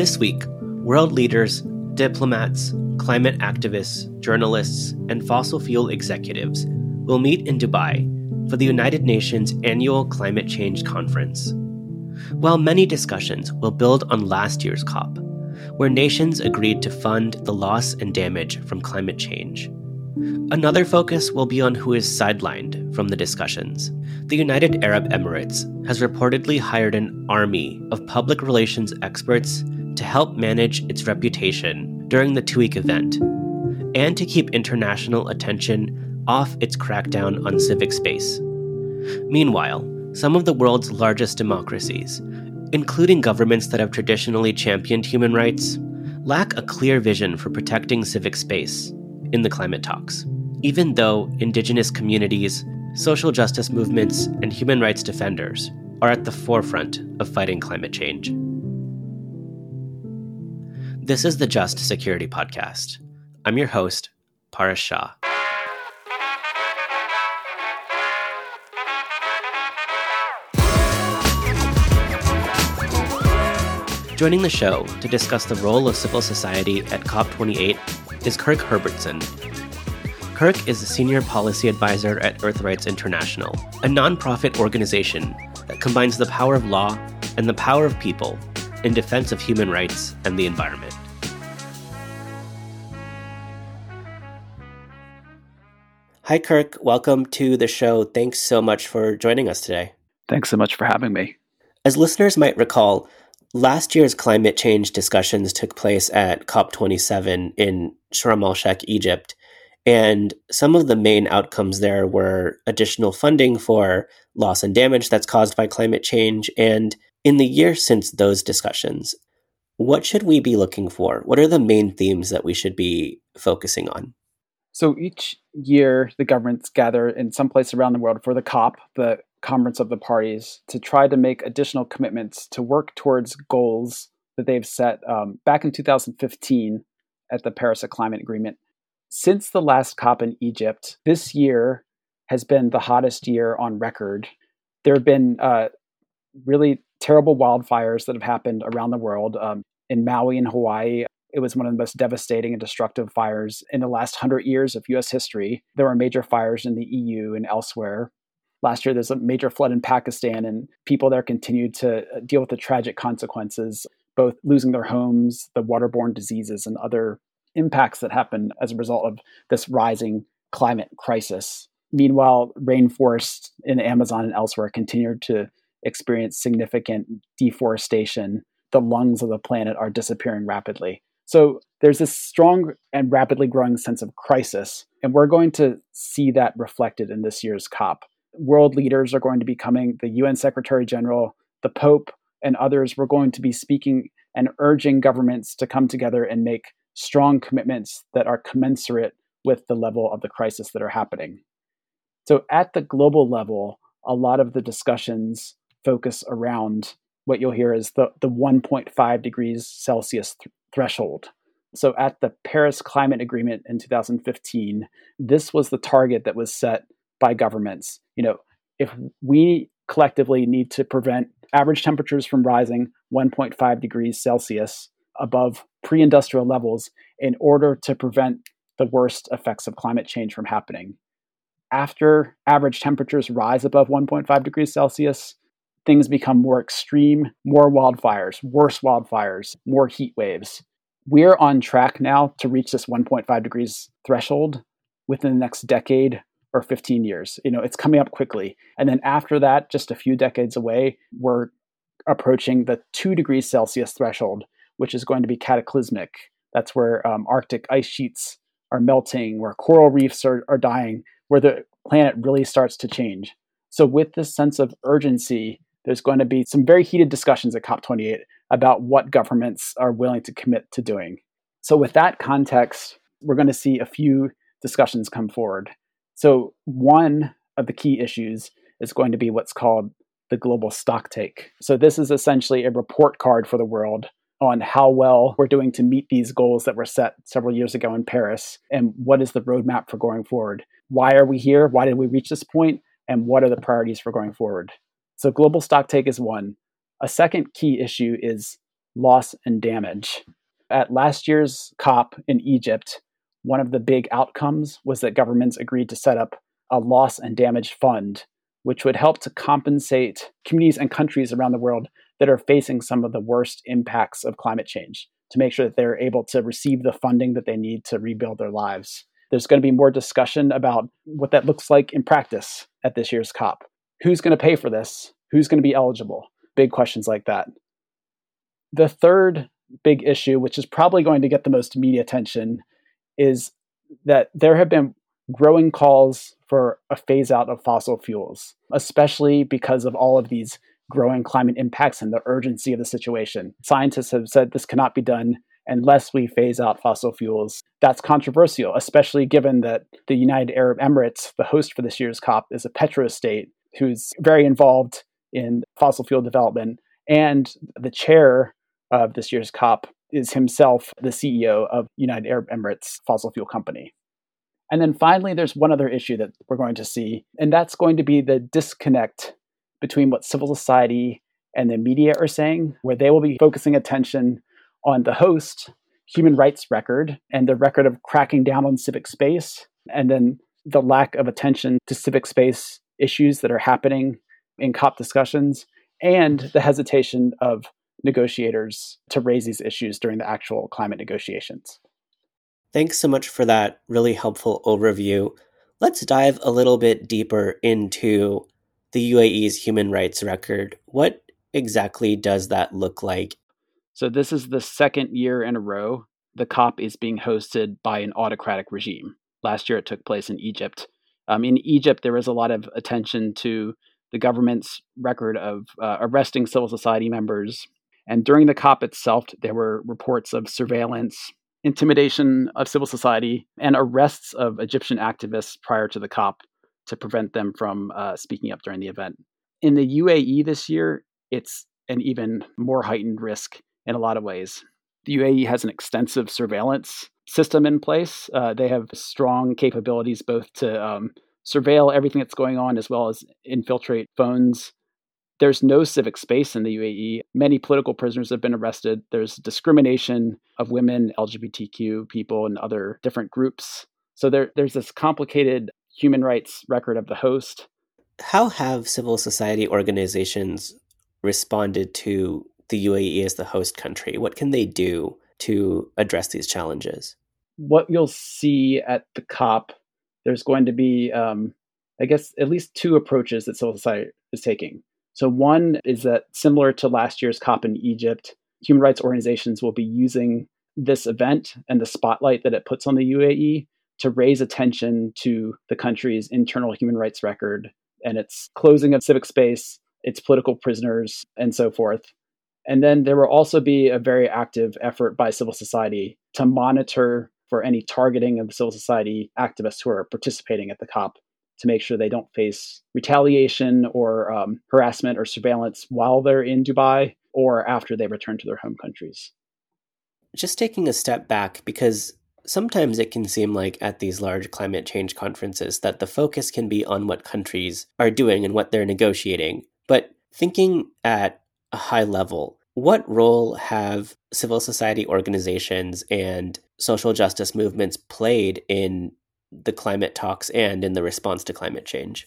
This week, world leaders, diplomats, climate activists, journalists, and fossil fuel executives will meet in Dubai for the United Nations Annual Climate Change Conference. While many discussions will build on last year's COP, where nations agreed to fund the loss and damage from climate change, Another focus will be on who is sidelined from the discussions. The United Arab Emirates has reportedly hired an army of public relations experts to help manage its reputation during the two week event and to keep international attention off its crackdown on civic space. Meanwhile, some of the world's largest democracies, including governments that have traditionally championed human rights, lack a clear vision for protecting civic space in the climate talks, even though indigenous communities, social justice movements, and human rights defenders are at the forefront of fighting climate change. This is the Just Security Podcast. I'm your host, Paras Shah. Joining the show to discuss the role of civil society at COP28 is Kirk Herbertson. Kirk is a senior policy advisor at Earthrights International, a nonprofit organization that combines the power of law and the power of people in defense of human rights and the environment. Hi, Kirk. Welcome to the show. Thanks so much for joining us today. Thanks so much for having me. As listeners might recall, Last year's climate change discussions took place at COP27 in Sharm el Sheikh, Egypt. And some of the main outcomes there were additional funding for loss and damage that's caused by climate change. And in the year since those discussions, what should we be looking for? What are the main themes that we should be focusing on? So each year, the governments gather in some place around the world for the COP, the Conference of the Parties, to try to make additional commitments to work towards goals that they've set um, back in 2015 at the Paris Climate Agreement. Since the last COP in Egypt, this year has been the hottest year on record. There have been uh, really terrible wildfires that have happened around the world. Um, in Maui in Hawaii, it was one of the most devastating and destructive fires in the last hundred years of US history. There were major fires in the EU and elsewhere. Last year, there's a major flood in Pakistan, and people there continued to uh, deal with the tragic consequences, both losing their homes, the waterborne diseases, and other impacts that happen as a result of this rising climate crisis. Meanwhile, rainforests in the Amazon and elsewhere continued to experience significant deforestation. The lungs of the planet are disappearing rapidly. So there's this strong and rapidly growing sense of crisis, and we're going to see that reflected in this year's COP. World leaders are going to be coming, the UN Secretary General, the Pope, and others. We're going to be speaking and urging governments to come together and make strong commitments that are commensurate with the level of the crisis that are happening. So, at the global level, a lot of the discussions focus around what you'll hear is the, the 1.5 degrees Celsius th- threshold. So at the Paris Climate Agreement in 2015, this was the target that was set by governments. You know, if we collectively need to prevent average temperatures from rising 1.5 degrees Celsius above pre industrial levels in order to prevent the worst effects of climate change from happening. After average temperatures rise above 1.5 degrees Celsius, things become more extreme, more wildfires, worse wildfires, more heat waves. We're on track now to reach this 1.5 degrees threshold within the next decade or 15 years. You know, it's coming up quickly. And then after that, just a few decades away, we're approaching the 2 degrees Celsius threshold, which is going to be cataclysmic. That's where um, Arctic ice sheets are melting, where coral reefs are, are dying, where the planet really starts to change. So, with this sense of urgency, there's going to be some very heated discussions at COP28 about what governments are willing to commit to doing. So, with that context, we're going to see a few discussions come forward. So, one of the key issues is going to be what's called the global stocktake. So, this is essentially a report card for the world on how well we're doing to meet these goals that were set several years ago in Paris and what is the roadmap for going forward. Why are we here? Why did we reach this point? And what are the priorities for going forward? So global stock take is one. A second key issue is loss and damage. At last year's COP in Egypt, one of the big outcomes was that governments agreed to set up a loss and damage fund, which would help to compensate communities and countries around the world that are facing some of the worst impacts of climate change to make sure that they're able to receive the funding that they need to rebuild their lives. There's going to be more discussion about what that looks like in practice at this year's COP. Who's going to pay for this? Who's going to be eligible? Big questions like that. The third big issue, which is probably going to get the most media attention, is that there have been growing calls for a phase out of fossil fuels, especially because of all of these growing climate impacts and the urgency of the situation. Scientists have said this cannot be done unless we phase out fossil fuels. That's controversial, especially given that the United Arab Emirates, the host for this year's COP, is a petro state who's very involved in fossil fuel development. And the chair of this year's COP is himself the CEO of United Arab Emirates fossil fuel company. And then finally, there's one other issue that we're going to see, and that's going to be the disconnect between what civil society and the media are saying, where they will be focusing attention on the host human rights record and the record of cracking down on civic space, and then the lack of attention to civic space issues that are happening in COP discussions, and the hesitation of negotiators to raise these issues during the actual climate negotiations. Thanks so much for that really helpful overview. Let's dive a little bit deeper into the UAE's human rights record. What exactly does that look like? So, this is the second year in a row the COP is being hosted by an autocratic regime. Last year it took place in Egypt. Um, in Egypt, there was a lot of attention to the government's record of uh, arresting civil society members. And during the COP itself, there were reports of surveillance, intimidation of civil society, and arrests of Egyptian activists prior to the COP to prevent them from uh, speaking up during the event. In the UAE this year, it's an even more heightened risk in a lot of ways. The UAE has an extensive surveillance system in place. Uh, they have strong capabilities both to um, surveil everything that's going on as well as infiltrate phones there's no civic space in the UAE. Many political prisoners have been arrested. There's discrimination of women, LGBTQ people, and other different groups. So there, there's this complicated human rights record of the host. How have civil society organizations responded to the UAE as the host country? What can they do to address these challenges? What you'll see at the COP, there's going to be, um, I guess, at least two approaches that civil society is taking. So, one is that similar to last year's COP in Egypt, human rights organizations will be using this event and the spotlight that it puts on the UAE to raise attention to the country's internal human rights record and its closing of civic space, its political prisoners, and so forth. And then there will also be a very active effort by civil society to monitor for any targeting of civil society activists who are participating at the COP to make sure they don't face retaliation or um, harassment or surveillance while they're in Dubai or after they return to their home countries. Just taking a step back, because sometimes it can seem like at these large climate change conferences that the focus can be on what countries are doing and what they're negotiating. But thinking at a high level, what role have civil society organizations and social justice movements played in the climate talks and in the response to climate change?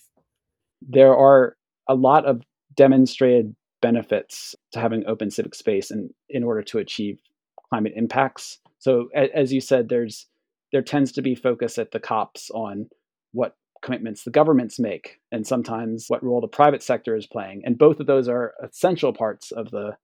There are a lot of demonstrated benefits to having open civic space and in order to achieve climate impacts. So as you said, there's there tends to be focus at the COPs on what commitments the governments make and sometimes what role the private sector is playing. And both of those are essential parts of the,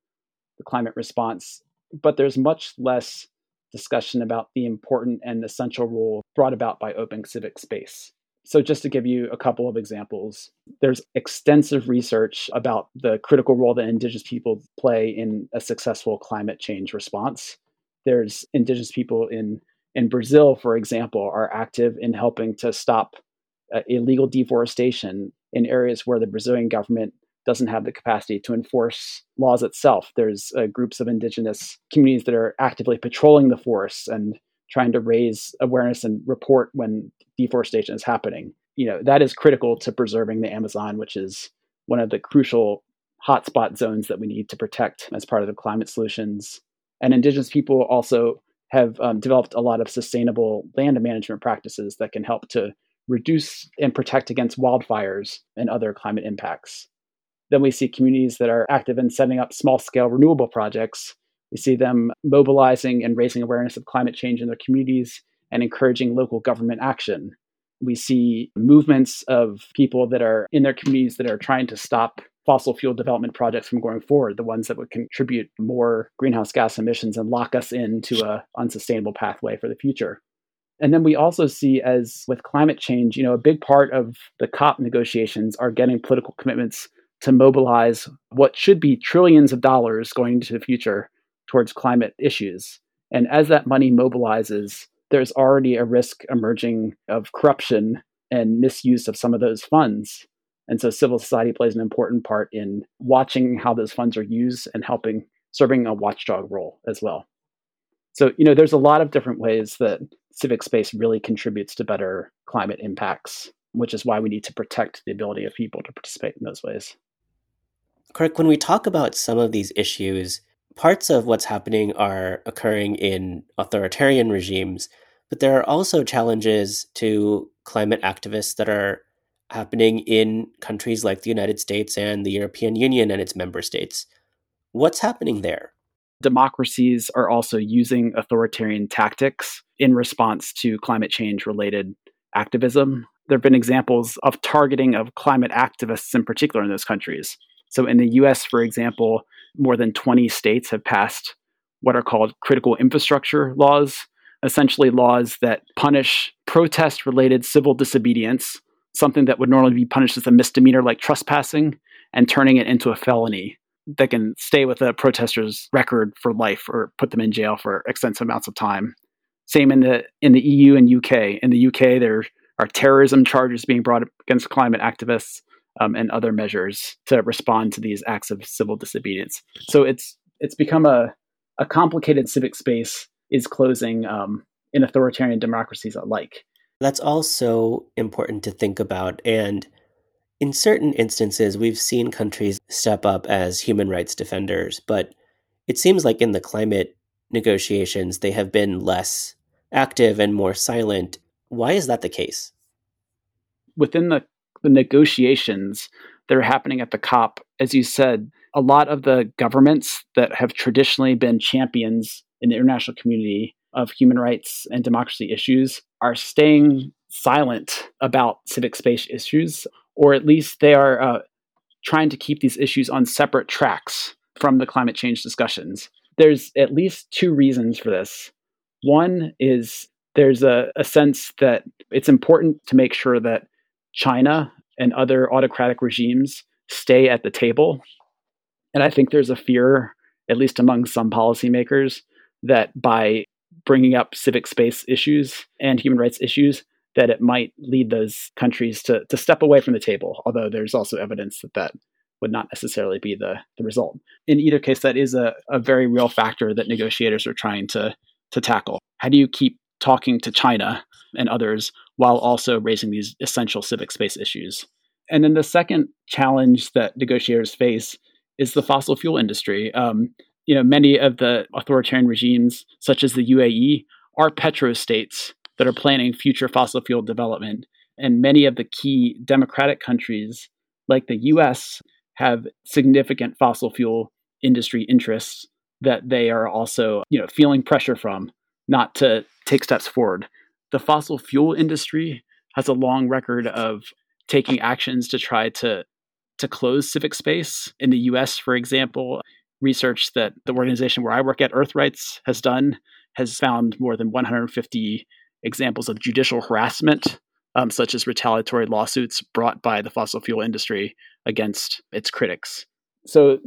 the climate response. But there's much less discussion about the important and essential role brought about by open civic space. So, just to give you a couple of examples, there's extensive research about the critical role that Indigenous people play in a successful climate change response. There's Indigenous people in, in Brazil, for example, are active in helping to stop uh, illegal deforestation in areas where the Brazilian government doesn't have the capacity to enforce laws itself. There's uh, groups of indigenous communities that are actively patrolling the forests and trying to raise awareness and report when deforestation is happening. You know, that is critical to preserving the Amazon, which is one of the crucial hotspot zones that we need to protect as part of the climate solutions. And indigenous people also have um, developed a lot of sustainable land management practices that can help to reduce and protect against wildfires and other climate impacts. Then we see communities that are active in setting up small scale renewable projects. We see them mobilizing and raising awareness of climate change in their communities and encouraging local government action. We see movements of people that are in their communities that are trying to stop fossil fuel development projects from going forward, the ones that would contribute more greenhouse gas emissions and lock us into a unsustainable pathway for the future. And then we also see as with climate change, you know, a big part of the COP negotiations are getting political commitments to mobilize what should be trillions of dollars going into the future towards climate issues. And as that money mobilizes, there's already a risk emerging of corruption and misuse of some of those funds. And so civil society plays an important part in watching how those funds are used and helping serving a watchdog role as well. So, you know, there's a lot of different ways that civic space really contributes to better climate impacts, which is why we need to protect the ability of people to participate in those ways. Kirk, when we talk about some of these issues, parts of what's happening are occurring in authoritarian regimes, but there are also challenges to climate activists that are happening in countries like the United States and the European Union and its member states. What's happening there? Democracies are also using authoritarian tactics in response to climate change related activism. There have been examples of targeting of climate activists in particular in those countries. So, in the US, for example, more than 20 states have passed what are called critical infrastructure laws, essentially laws that punish protest related civil disobedience, something that would normally be punished as a misdemeanor like trespassing, and turning it into a felony that can stay with a protester's record for life or put them in jail for extensive amounts of time. Same in the in the EU and UK. In the UK, there are terrorism charges being brought against climate activists um, and other measures to respond to these acts of civil disobedience. So it's it's become a a complicated civic space is closing um, in authoritarian democracies alike. That's also important to think about. And in certain instances, we've seen countries step up as human rights defenders, but it seems like in the climate negotiations, they have been less active and more silent. Why is that the case? Within the the negotiations that are happening at the COP, as you said, a lot of the governments that have traditionally been champions in the international community of human rights and democracy issues are staying silent about civic space issues, or at least they are uh, trying to keep these issues on separate tracks from the climate change discussions. There's at least two reasons for this. One is there's a, a sense that it's important to make sure that China and other autocratic regimes stay at the table. And I think there's a fear, at least among some policymakers, that by bringing up civic space issues and human rights issues, that it might lead those countries to, to step away from the table, although there's also evidence that that would not necessarily be the, the result. In either case, that is a, a very real factor that negotiators are trying to, to tackle. How do you keep talking to China and others while also raising these essential civic space issues. And then the second challenge that negotiators face is the fossil fuel industry. Um, you know, many of the authoritarian regimes, such as the UAE, are petrostates that are planning future fossil fuel development. And many of the key democratic countries, like the US, have significant fossil fuel industry interests that they are also, you know, feeling pressure from not to take steps forward. The fossil fuel industry has a long record of taking actions to try to to close civic space. In the US, for example, research that the organization where I work at, Earthrights, has done has found more than 150 examples of judicial harassment, um, such as retaliatory lawsuits brought by the fossil fuel industry against its critics. So,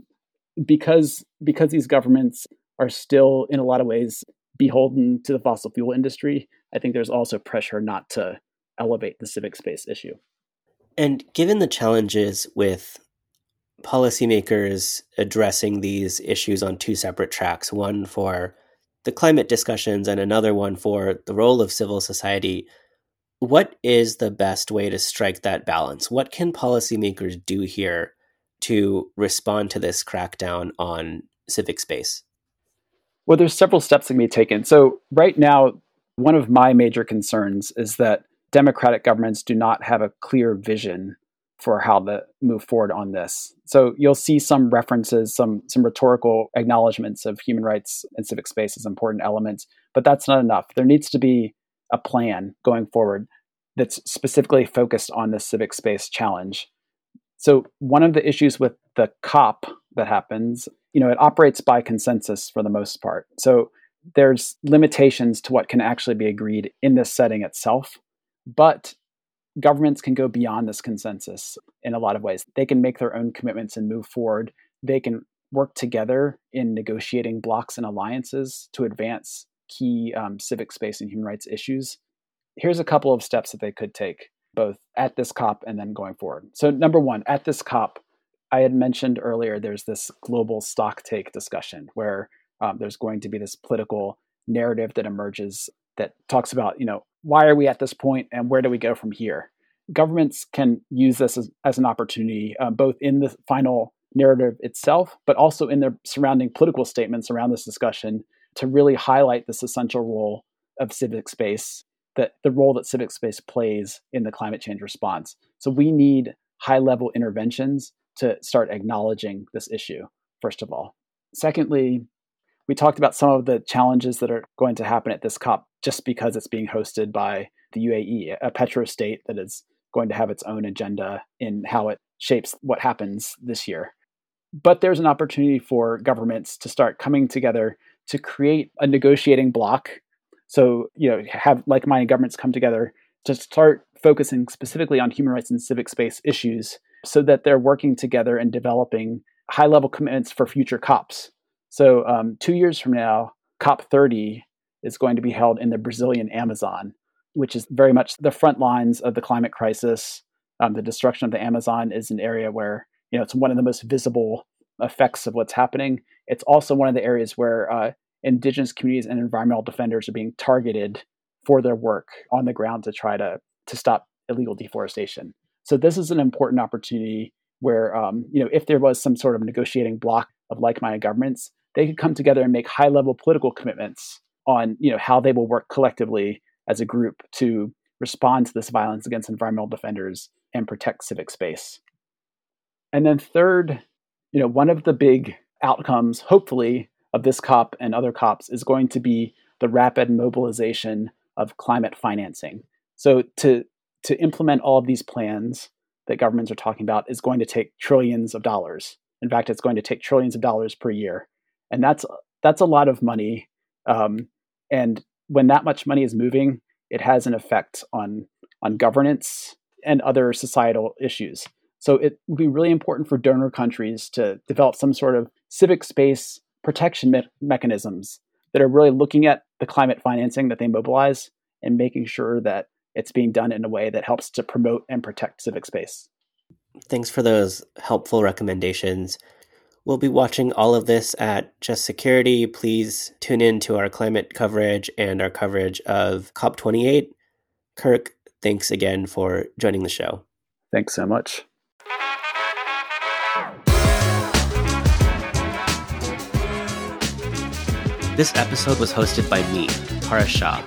because because these governments are still, in a lot of ways, beholden to the fossil fuel industry, I think there's also pressure not to elevate the civic space issue. And given the challenges with policymakers addressing these issues on two separate tracks, one for the climate discussions and another one for the role of civil society, what is the best way to strike that balance? What can policymakers do here to respond to this crackdown on civic space? Well, there's several steps that can be taken. So, right now, one of my major concerns is that democratic governments do not have a clear vision for how to move forward on this. So you'll see some references, some some rhetorical acknowledgments of human rights and civic space as important elements, but that's not enough. There needs to be a plan going forward that's specifically focused on the civic space challenge. So one of the issues with the COP that happens, you know, it operates by consensus for the most part. So there's limitations to what can actually be agreed in this setting itself, but governments can go beyond this consensus in a lot of ways. They can make their own commitments and move forward. They can work together in negotiating blocks and alliances to advance key um, civic space and human rights issues. Here's a couple of steps that they could take, both at this COP and then going forward. So, number one, at this COP, I had mentioned earlier there's this global stock take discussion where um, there's going to be this political narrative that emerges that talks about, you know, why are we at this point and where do we go from here? Governments can use this as, as an opportunity, uh, both in the final narrative itself, but also in their surrounding political statements around this discussion to really highlight this essential role of civic space, that the role that civic space plays in the climate change response. So we need high level interventions to start acknowledging this issue, first of all. Secondly, we talked about some of the challenges that are going to happen at this COP just because it's being hosted by the UAE, a petro state that is going to have its own agenda in how it shapes what happens this year. But there's an opportunity for governments to start coming together to create a negotiating bloc. So, you know, have like minded governments come together to start focusing specifically on human rights and civic space issues so that they're working together and developing high level commitments for future COPs. So, um, two years from now, COP 30 is going to be held in the Brazilian Amazon, which is very much the front lines of the climate crisis. Um, the destruction of the Amazon is an area where you know it's one of the most visible effects of what's happening. It's also one of the areas where uh, indigenous communities and environmental defenders are being targeted for their work on the ground to try to to stop illegal deforestation. So this is an important opportunity where um, you know if there was some sort of negotiating block of like-minded governments, they could come together and make high-level political commitments on you know how they will work collectively as a group to respond to this violence against environmental defenders and protect civic space. And then third, you know, one of the big outcomes, hopefully, of this COP and other COPs is going to be the rapid mobilization of climate financing. So to to implement all of these plans that governments are talking about is going to take trillions of dollars. In fact, it's going to take trillions of dollars per year, and that's that's a lot of money um, and when that much money is moving, it has an effect on on governance and other societal issues. So it would be really important for donor countries to develop some sort of civic space protection me- mechanisms that are really looking at the climate financing that they mobilize and making sure that it's being done in a way that helps to promote and protect civic space. Thanks for those helpful recommendations. We'll be watching all of this at Just Security. Please tune in to our climate coverage and our coverage of COP28. Kirk, thanks again for joining the show. Thanks so much. This episode was hosted by me, Paras Shah.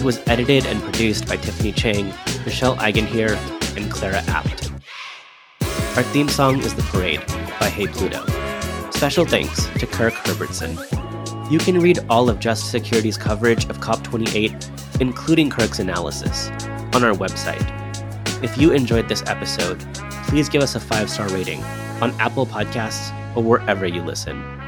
It was edited and produced by Tiffany Chang, Michelle Eigenheer, and Clara Apt. Our theme song is The Parade by Hey Pluto. Special thanks to Kirk Herbertson. You can read all of Just Security's coverage of COP28, including Kirk's analysis, on our website. If you enjoyed this episode, please give us a five star rating on Apple Podcasts or wherever you listen.